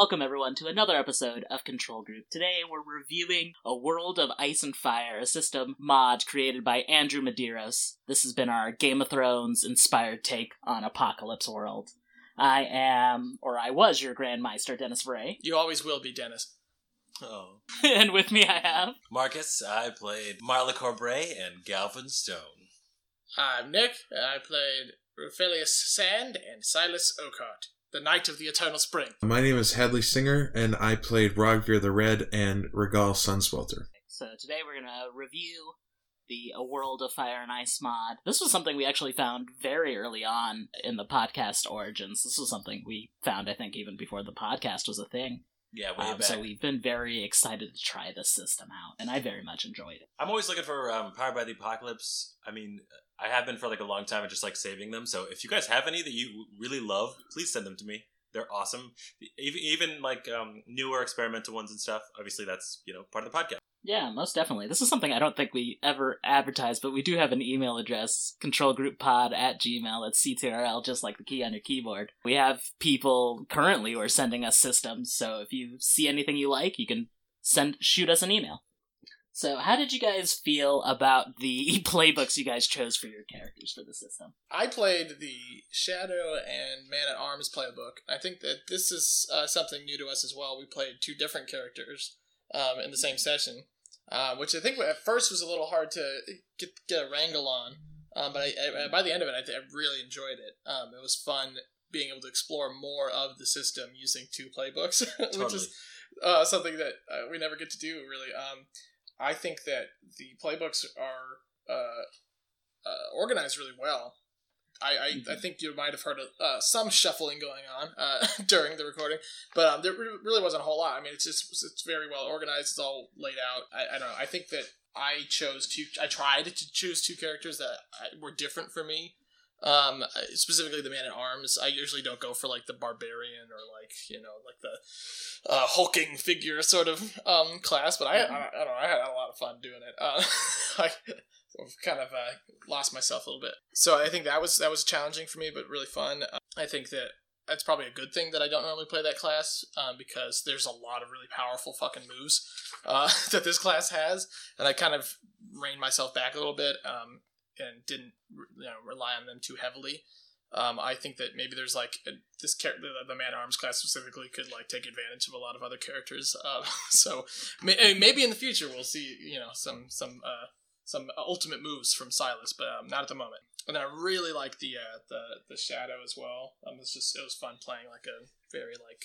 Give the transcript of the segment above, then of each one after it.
Welcome, everyone, to another episode of Control Group. Today, we're reviewing A World of Ice and Fire, a system mod created by Andrew Medeiros. This has been our Game of Thrones inspired take on Apocalypse World. I am, or I was, your Grand Maester, Dennis Bray. You always will be, Dennis. Oh. and with me, I have. Marcus, I played Marla Corbray and Galvin Stone. I'm Nick, I played Ruphelius Sand and Silas Oakheart, the Knight of the Eternal Spring. My name is Hadley Singer, and I played Rogvir the Red and Regal Sunswelter. So today we're gonna review the A World of Fire and Ice mod. This was something we actually found very early on in the podcast origins. This was something we found, I think, even before the podcast was a thing. Yeah, way Um, back. so we've been very excited to try this system out, and I very much enjoyed it. I'm always looking for um, Powered by the Apocalypse. I mean, I have been for like a long time and just like saving them. So if you guys have any that you really love, please send them to me. They're awesome. Even, even like um, newer experimental ones and stuff. Obviously, that's you know part of the podcast. Yeah, most definitely. This is something I don't think we ever advertised, but we do have an email address, controlgrouppod at gmail. It's CTRL, just like the key on your keyboard. We have people currently who are sending us systems, so if you see anything you like, you can send shoot us an email. So, how did you guys feel about the playbooks you guys chose for your characters for the system? I played the Shadow and Man at Arms playbook. I think that this is uh, something new to us as well. We played two different characters um, in the same session, uh, which I think at first was a little hard to get, get a wrangle on. Um, but I, I, by the end of it, I, I really enjoyed it. Um, it was fun being able to explore more of the system using two playbooks, which is uh, something that uh, we never get to do really. Um, I think that the playbooks are uh, uh, organized really well. I, I, I think you might have heard uh, some shuffling going on uh, during the recording, but um, there re- really wasn't a whole lot. I mean, it's just it's very well organized. It's all laid out. I, I don't know. I think that I chose two. I tried to choose two characters that I, were different for me. Um, specifically the man at arms. I usually don't go for like the barbarian or like you know like the uh, hulking figure sort of um class, but I, I, I don't know. I had a lot of fun doing it. Uh, I I've kind of uh, lost myself a little bit. So I think that was that was challenging for me, but really fun. Uh, I think that that's probably a good thing that I don't normally play that class um, because there's a lot of really powerful fucking moves uh, that this class has, and I kind of rein myself back a little bit um, and didn't you know rely on them too heavily. Um, I think that maybe there's like a, this character, the, the man arms class specifically, could like take advantage of a lot of other characters. Uh, so may, maybe in the future we'll see you know some some uh, some ultimate moves from Silas, but um, not at the moment. And then I really like the uh, the the shadow as well. Um, it's just it was fun playing like a very like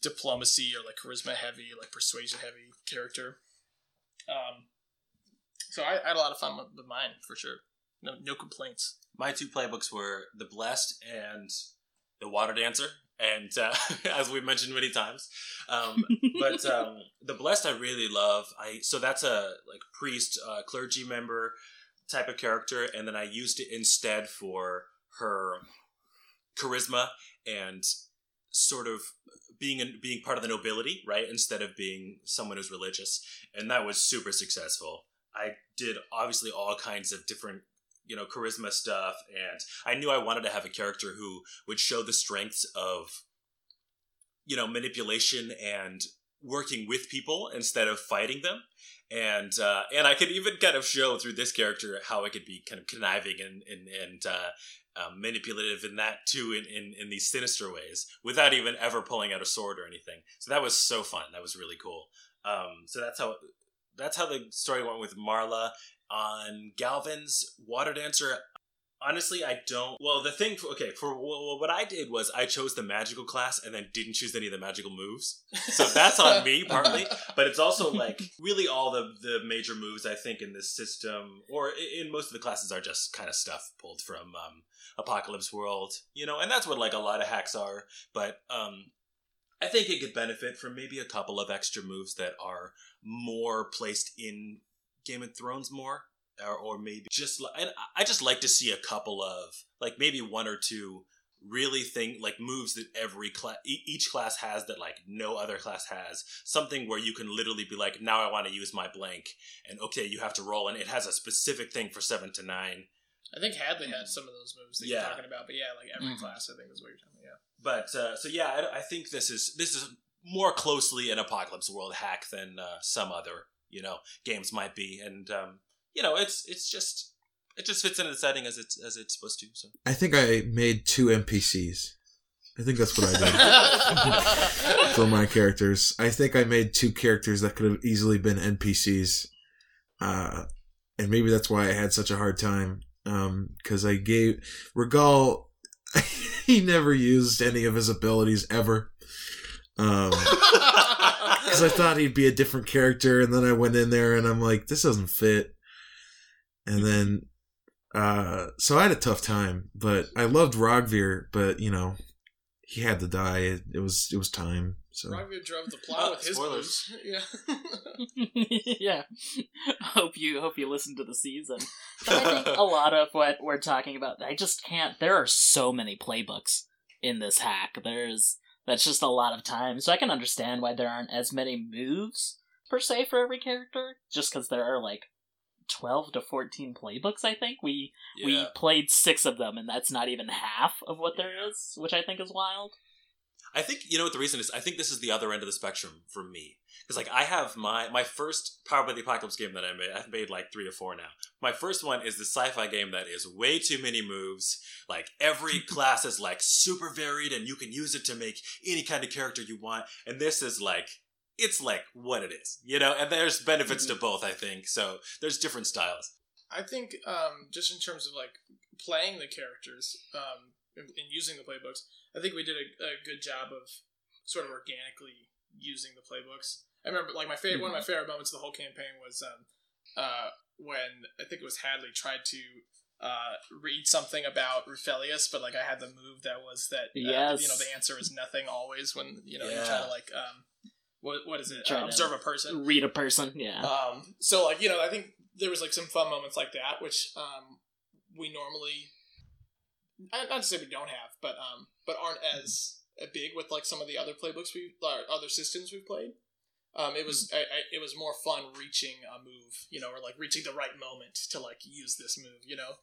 diplomacy or like charisma heavy, like persuasion heavy character. Um, so I, I had a lot of fun with, with mine for sure. No no complaints. My two playbooks were the Blessed and the Water Dancer, and uh, as we've mentioned many times, um, but um, the Blessed I really love. I so that's a like priest, uh, clergy member type of character, and then I used it instead for her charisma and sort of being an, being part of the nobility, right? Instead of being someone who's religious, and that was super successful. I did obviously all kinds of different you know charisma stuff and i knew i wanted to have a character who would show the strengths of you know manipulation and working with people instead of fighting them. And uh, and i could even kind of show through this character how i could be kind of conniving and and, and uh, um, manipulative in that too in, in in these sinister ways without even ever pulling out a sword or anything. So that was so fun. That was really cool. Um, so that's how that's how the story went with marla on Galvin's Water Dancer. Honestly, I don't. Well, the thing, okay, for well, what I did was I chose the magical class and then didn't choose any of the magical moves. So that's on me partly, but it's also like really all the the major moves I think in this system or in most of the classes are just kind of stuff pulled from um, Apocalypse World, you know, and that's what like a lot of hacks are. But um, I think it could benefit from maybe a couple of extra moves that are more placed in Game of Thrones more, or, or maybe just li- and I just like to see a couple of like maybe one or two really think like moves that every class each class has that like no other class has something where you can literally be like now i want to use my blank and okay you have to roll and it has a specific thing for seven to nine I think Hadley had some of those moves that Yeah. you're talking about, but yeah, like every Mhm. class, I think is what you're talking about. but uh, so yeah I, I think this is this is more closely an apocalypse world hack than uh, some other you know games might be, and um, you know it's it's just it just fits into the setting as it's as it's supposed to. So I think I made two NPCs. I think that's what I did for my characters. I think I made two characters that could have easily been NPCs. Uh, and maybe that's why I had such a hard time. Um, cause I gave, Regal, he never used any of his abilities ever. Um, cause I thought he'd be a different character. And then I went in there and I'm like, this doesn't fit. And then, uh, so I had a tough time, but I loved Rogvir, but you know, he had to die. It, it was, it was time. So Rogvir drove the plow Oh, with his spoilers. moves. Yeah. yeah. Hope you hope you listen to the season. But I think a lot of what we're talking about, I just can't. There are so many playbooks in this hack. There's that's just a lot of time. So I can understand why there aren't as many moves per se for every character, just because there are like twelve to fourteen playbooks. I think we we played six of them, and that's not even half of what there is, which I think is wild. I think you know what the reason is. I think this is the other end of the spectrum for me because like I have my my first Power by the Apocalypse game that I made. I've made like three or four now. My first one is the sci-fi game that is way too many moves. Like every class is like super varied, and you can use it to make any kind of character you want. And this is like it's like what it is, you know. And there's benefits to both. I think so. There's different styles. I think um, just in terms of like playing the characters um, and, and using the playbooks, I think we did a, a good job of sort of organically using the playbooks. I remember like my favorite one of my favorite moments of the whole campaign was um, uh, when I think it was Hadley tried to uh, read something about Rufelius, but like I had the move that was that uh, Yes. you know the answer is nothing always when you know you're trying to like um, what what is it uh, observe a person Read a person, yeah. um, so like you know, I think there was like some fun moments like that, which um, we normally, not to say we don't have, but um, but aren't as big with like some of the other playbooks we or other systems we've played. Um, it was I, I, it was more fun reaching a move, you know, or like reaching the right moment to like use this move, you know,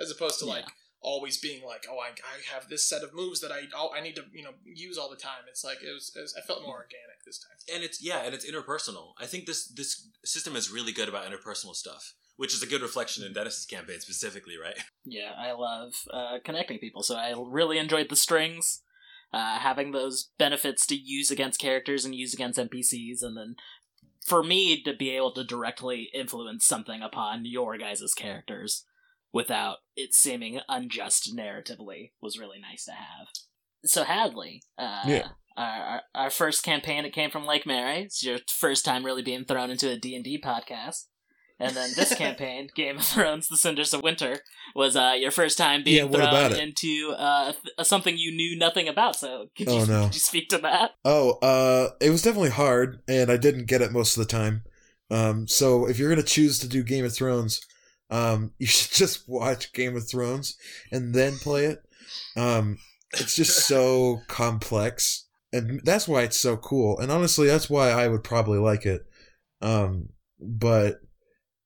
as opposed to like always being like, oh, I, I have this set of moves that I oh, I need to you know use all the time. It's like it was, it was I felt more organic this time. and it's yeah and it's interpersonal i think this this system is really good about interpersonal stuff which is a good reflection in dennis's campaign specifically right Yeah, I love uh, connecting people, so I really enjoyed the strings, uh, having those benefits to use against characters and use against NPCs, and then for me to be able to directly influence something upon your guys' characters without it seeming unjust narratively was really nice to have. So Hadley, uh, Yeah. our, our our first campaign it came from Lake Mary. It's your first time really being thrown into a D and D podcast. And then this campaign, Game of Thrones: The Cinders of Winter, was uh, your first time being Yeah, thrown into uh, th- something you knew nothing about. So, could Oh, you, no. could you speak to that? Oh, uh, it was definitely hard, and I didn't get it most of the time. Um, so if you're gonna choose to do Game of Thrones, um, you should just watch Game of Thrones and then play it. Um, it's just so complex, and that's why it's so cool. And honestly, that's why I would probably like it. Um, but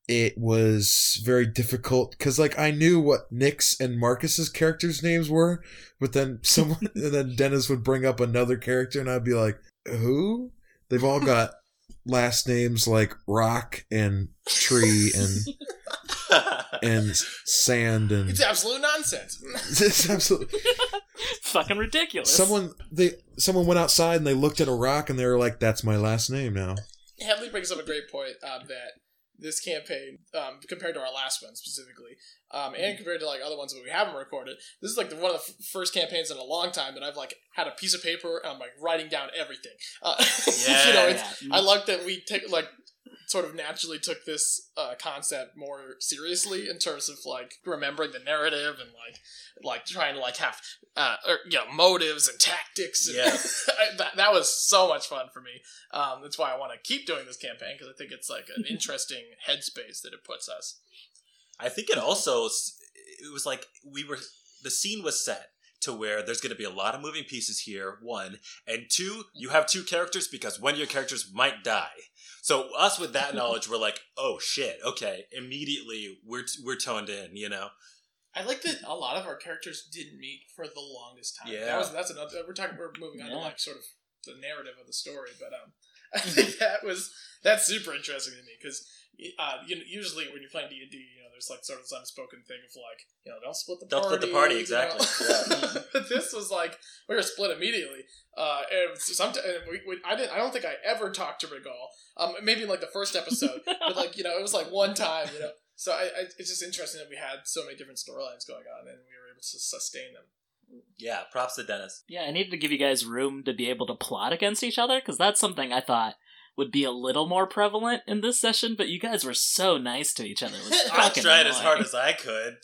it was very difficult because, like, I knew what Nick's and Marcus's characters' names were, but then someone, and then Dennis would bring up another character, and I'd be like, "Who?" They've all got last names like Rock and Tree and and Sand and It's absolute nonsense. it's absolutely Fucking ridiculous. someone they someone went outside and they looked at a rock and they were like, "That's my last name now." Hadley brings up a great point um, that this campaign, um, compared to our last one specifically, um, and compared to like other ones that we haven't recorded, this is like the, one of the f- first campaigns in a long time that I've like had a piece of paper and I'm like writing down everything. Uh, Yeah, you know, it's, Yeah. I like that we take like sort of naturally took this uh, concept more seriously in terms of like remembering the narrative and like like trying to like have uh, or, you know motives and tactics. And Yeah. That, that was so much fun for me. Um, that's why I want to keep doing this campaign because I think it's like an interesting headspace that it puts us. I think it also it was like we were the scene was set to where there's going to be a lot of moving pieces here. One and two, you have two characters because one of your characters might die. So us with that knowledge, we're like, oh shit, okay. Immediately we're we're toned in, you know. I like that a lot of our characters didn't meet for the longest time. Yeah. that was that's another. We're talking. We're moving on to like sort of the narrative of the story. But um, I think that was that's super interesting to me because uh, you know, usually when you're playing D and D, you know, there's like sort of this unspoken thing of like, you know, don't split the Don't party. split the party, you know? exactly. but this was like we were split immediately. Uh, and sometimes we, we, I didn't. I don't think I ever talked to Regal. Um, maybe in like the first episode, but like you know, it was like one time. You know, so I, I, it's just interesting that we had so many different storylines going on, and we were able to sustain them. Yeah, props to Dennis. Yeah, I needed to give you guys room to be able to plot against each other because that's something I thought would be a little more prevalent in this session. But you guys were so nice to each other. It was I fucking tried as hard as I could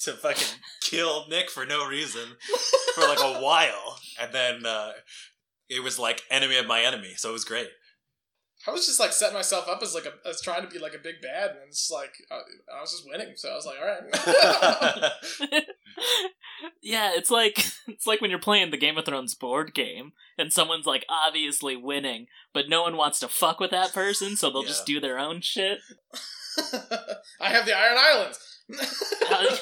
to fucking kill Nick for no reason for like a while, and then uh, it was like enemy of my enemy, so it was great. I was just like setting myself up as like a as trying to be like a big bad, and it's like uh, I was just winning. So I was like, all right. yeah, it's like it's like when you're playing the Game of Thrones board game and someone's like obviously winning, but no one wants to fuck with that person, so they'll just do their own shit. I have the Iron Islands. I,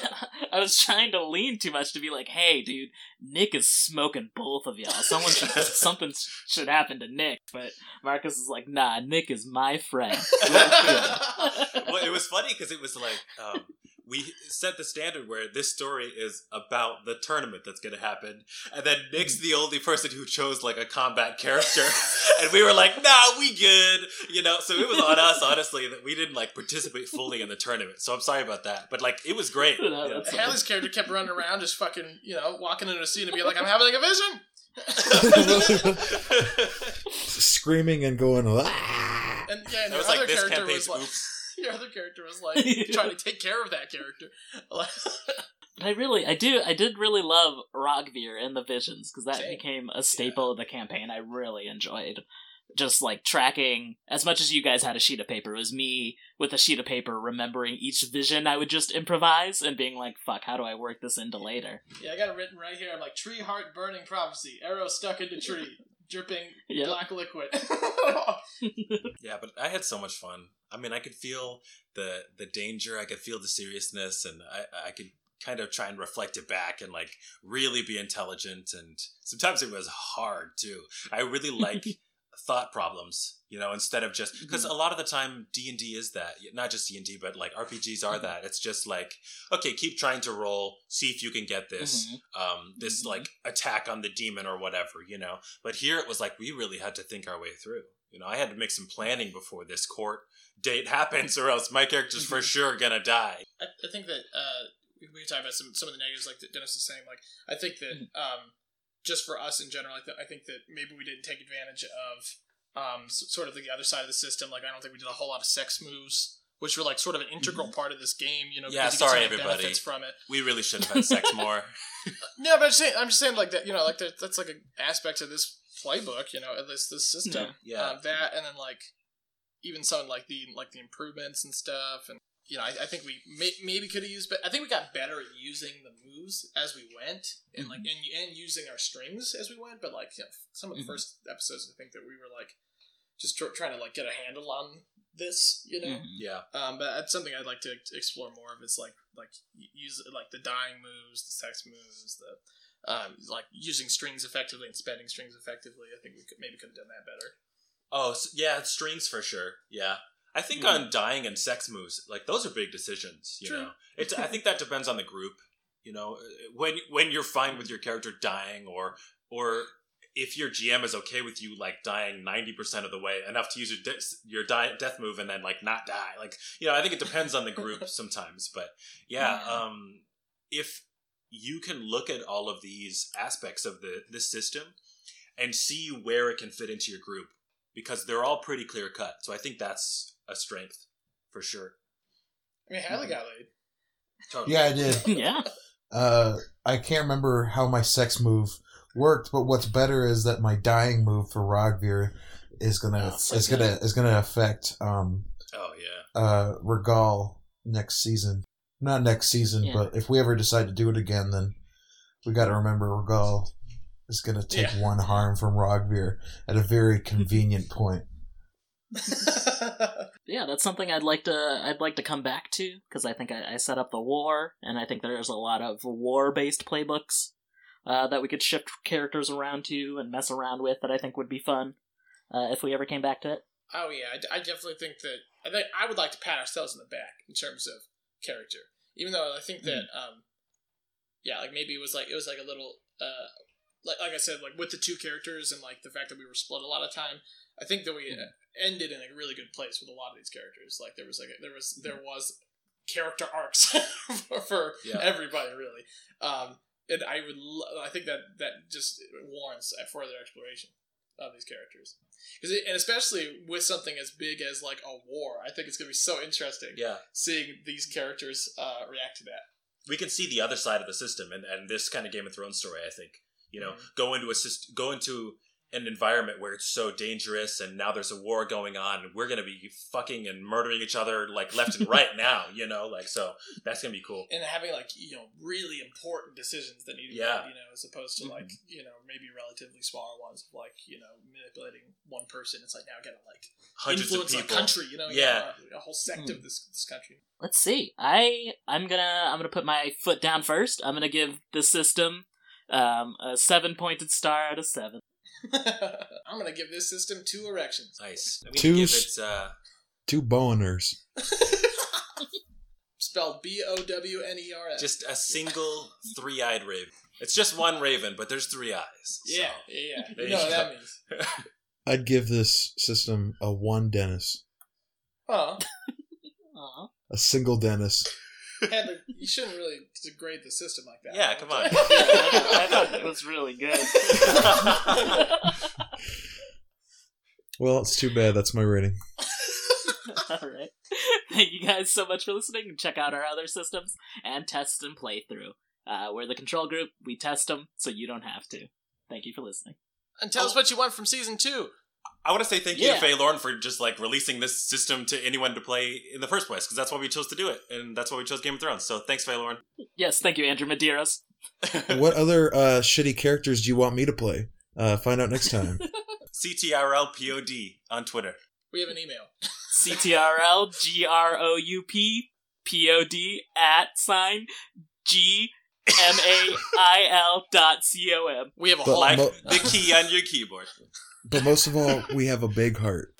I was trying to lean too much to be like, "Hey, dude, Nick is smoking both of y'all. Someone should something should happen to Nick." But Marcus is like, "Nah, Nick is my friend." well, it was funny because it was like um, we set the standard where this story is about the tournament that's going to happen, and then Nick's the only person who chose like a combat character, and we were like, "Nah, we good," you know. So it was on us, honestly, that we didn't like participate fully in the tournament. So I'm sorry about that, but like it was great. No, you know? Hadley's character kept running around, just fucking, you know, walking into a scene and be like, "I'm having a vision." Screaming and going, ah! And yeah, and That your was other like this character was like, oops. your other character was like trying to take care of that character. But I really, I do, I did really love Rogvir and the Visions because that Same. became a staple of the campaign. I really enjoyed just like tracking as much as you guys had a sheet of paper. It was me with a sheet of paper remembering each vision I would just improvise and being like, "Fuck, how do I work this into later?" yeah, I got it written right here. I'm like, tree heart burning prophecy, arrow stuck into tree, dripping Yep. black liquid. Yeah, but I had so much fun. I mean, I could feel the the danger. I could feel the seriousness, and I I could kind of try and reflect it back and like really be intelligent. And sometimes it was hard too. I really like thought problems, you know, instead of just because a lot of the time D and D is that not just D and D, but like RPGs are that. It's just like okay, keep trying to roll, see if you can get this Mhm. um, this Mhm. like attack on the demon or whatever, you know. But here it was like we really had to think our way through. You know, I had to make some planning before this court date happens, or else my character's for sure gonna die. I, I think that uh, we, talk about some some of the negatives, like that Dennis is saying. Like, I think that um, just for us in general, I, th- I think that maybe we didn't take advantage of um, s- sort of the other side of the system. Like, I don't think we did a whole lot of sex moves, which were like sort of an integral part of this game. You know, Yeah, because you get so sorry, everybody. from it. We really should have had sex more. No, but I'm just saying, I'm just saying like that. You know, like that, that's like an aspect of this playbook. You know, at least this system. Yeah. Um, that and then like even some like the like the improvements and stuff and you know I, I think we may, maybe could have used but I think we got better at using the moves as we went and like and, and using our strings as we went but like you know, some of the Mhm. first episodes I think that we were like just tr- trying to like get a handle on this you know Mhm. yeah, um, but that's something I'd like to explore more of. Is like like use like the dying moves, the sex moves, the um, like using strings effectively and spending strings effectively. I think we could maybe could have done that better. Oh, s yeah, strings for sure. Yeah. I think Mhm. on dying and sex moves, like those are big decisions, you True. know. It's I think that depends on the group, you know. When when you're fine with your character dying or or if your GM is okay with you like dying 90% of the way enough to use your de- your die- death move and then like not die. Like, you know, I think it depends on the group sometimes, but yeah, Yeah. um if you can look at all of these aspects of the this system and see where it can fit into your group because they're all pretty clear cut. So I think that's a strength for sure. I mean, Hadley got laid. Totally. Yeah, I did. yeah. Uh, I can't remember how my sex move worked, but what's better is that my dying move for Rogvir is gonna Oh, is good. gonna is gonna affect um Oh yeah. uh Regal next season. Not next season, Yeah. but if we ever decide to do it again, then we got to remember Regal is gonna take Yeah. one harm from Rogvir at a very convenient point. yeah, that's something I'd like to I'd like to come back to because I think I, I set up the war, and I think there's a lot of war based playbooks uh, that we could shift characters around to and mess around with that I think would be fun uh, if we ever came back to it. Oh yeah, I, I definitely think that I think I would like to pat ourselves in the back in terms of character, even though I think that um, yeah, like maybe it was like it was like a little uh, like like I said, like with the two characters and like the fact that we were split a lot of time. I think that we uh, ended in a really good place with a lot of these characters. Like there was like there was there was character arcs for, for Yeah. everybody really. Um, and I would lo- I think that that just warrants a further exploration of these characters. Because and especially with something as big as like a war, I think it's gonna be so interesting Yeah. seeing these characters uh, react to that. we can see the other side of the system and, and this kind of game of thrones story i think you know Mhm. go into a syst- go into an environment where it's so dangerous and now there's a war going on and we're gonna be fucking and murdering each other like left and right now you know like so that's gonna be cool And having like you know really important decisions that need to be Yeah. made, you know, as opposed to like you know maybe relatively smaller ones of like you know manipulating one person. It's like now gotta like hundreds of influence a people country, you know, Yeah. a, a whole sect of this this country. Let's see. I I'm gonna I'm gonna put my foot down first. I'm gonna give the system um, a seven pointed star out of seven. I'm gonna give this system two erections. nice i'm Two gonna give s- it uh Two boners. Spelled B O W N E R S. just a single three-eyed raven it's just one raven but there's three eyes so. yeah, yeah, yeah. There You know what go. that means. I'd give this system a one Dennis. Oh, Aw. A single Dennis. Hadley, you shouldn't really degrade the system like that. Yeah, come on. I thought it was really good. Well, it's too bad. That's my rating. All right. Thank you guys so much for listening. Check out our other systems and test and play through. Uh, we're the control group. We test them so you don't have to. Thank you for listening. and tell us what you want from season two. I want to say thank you Yeah. to Faye Lauren for just like releasing this system to anyone to play in the first place because that's why we chose to do it and that's why we chose Game of Thrones. So thanks, Faye Lauren. Yes, thank you, Andrew Medeiros. what other uh, shitty characters do you want me to play? Uh, find out next time. CTRLPOD on Twitter. We have an email. CTRL G R O U P P O D at sign G M A I L dot C O M. We have a whole. Like mo- the key on your keyboard. but most of all, we have a big heart.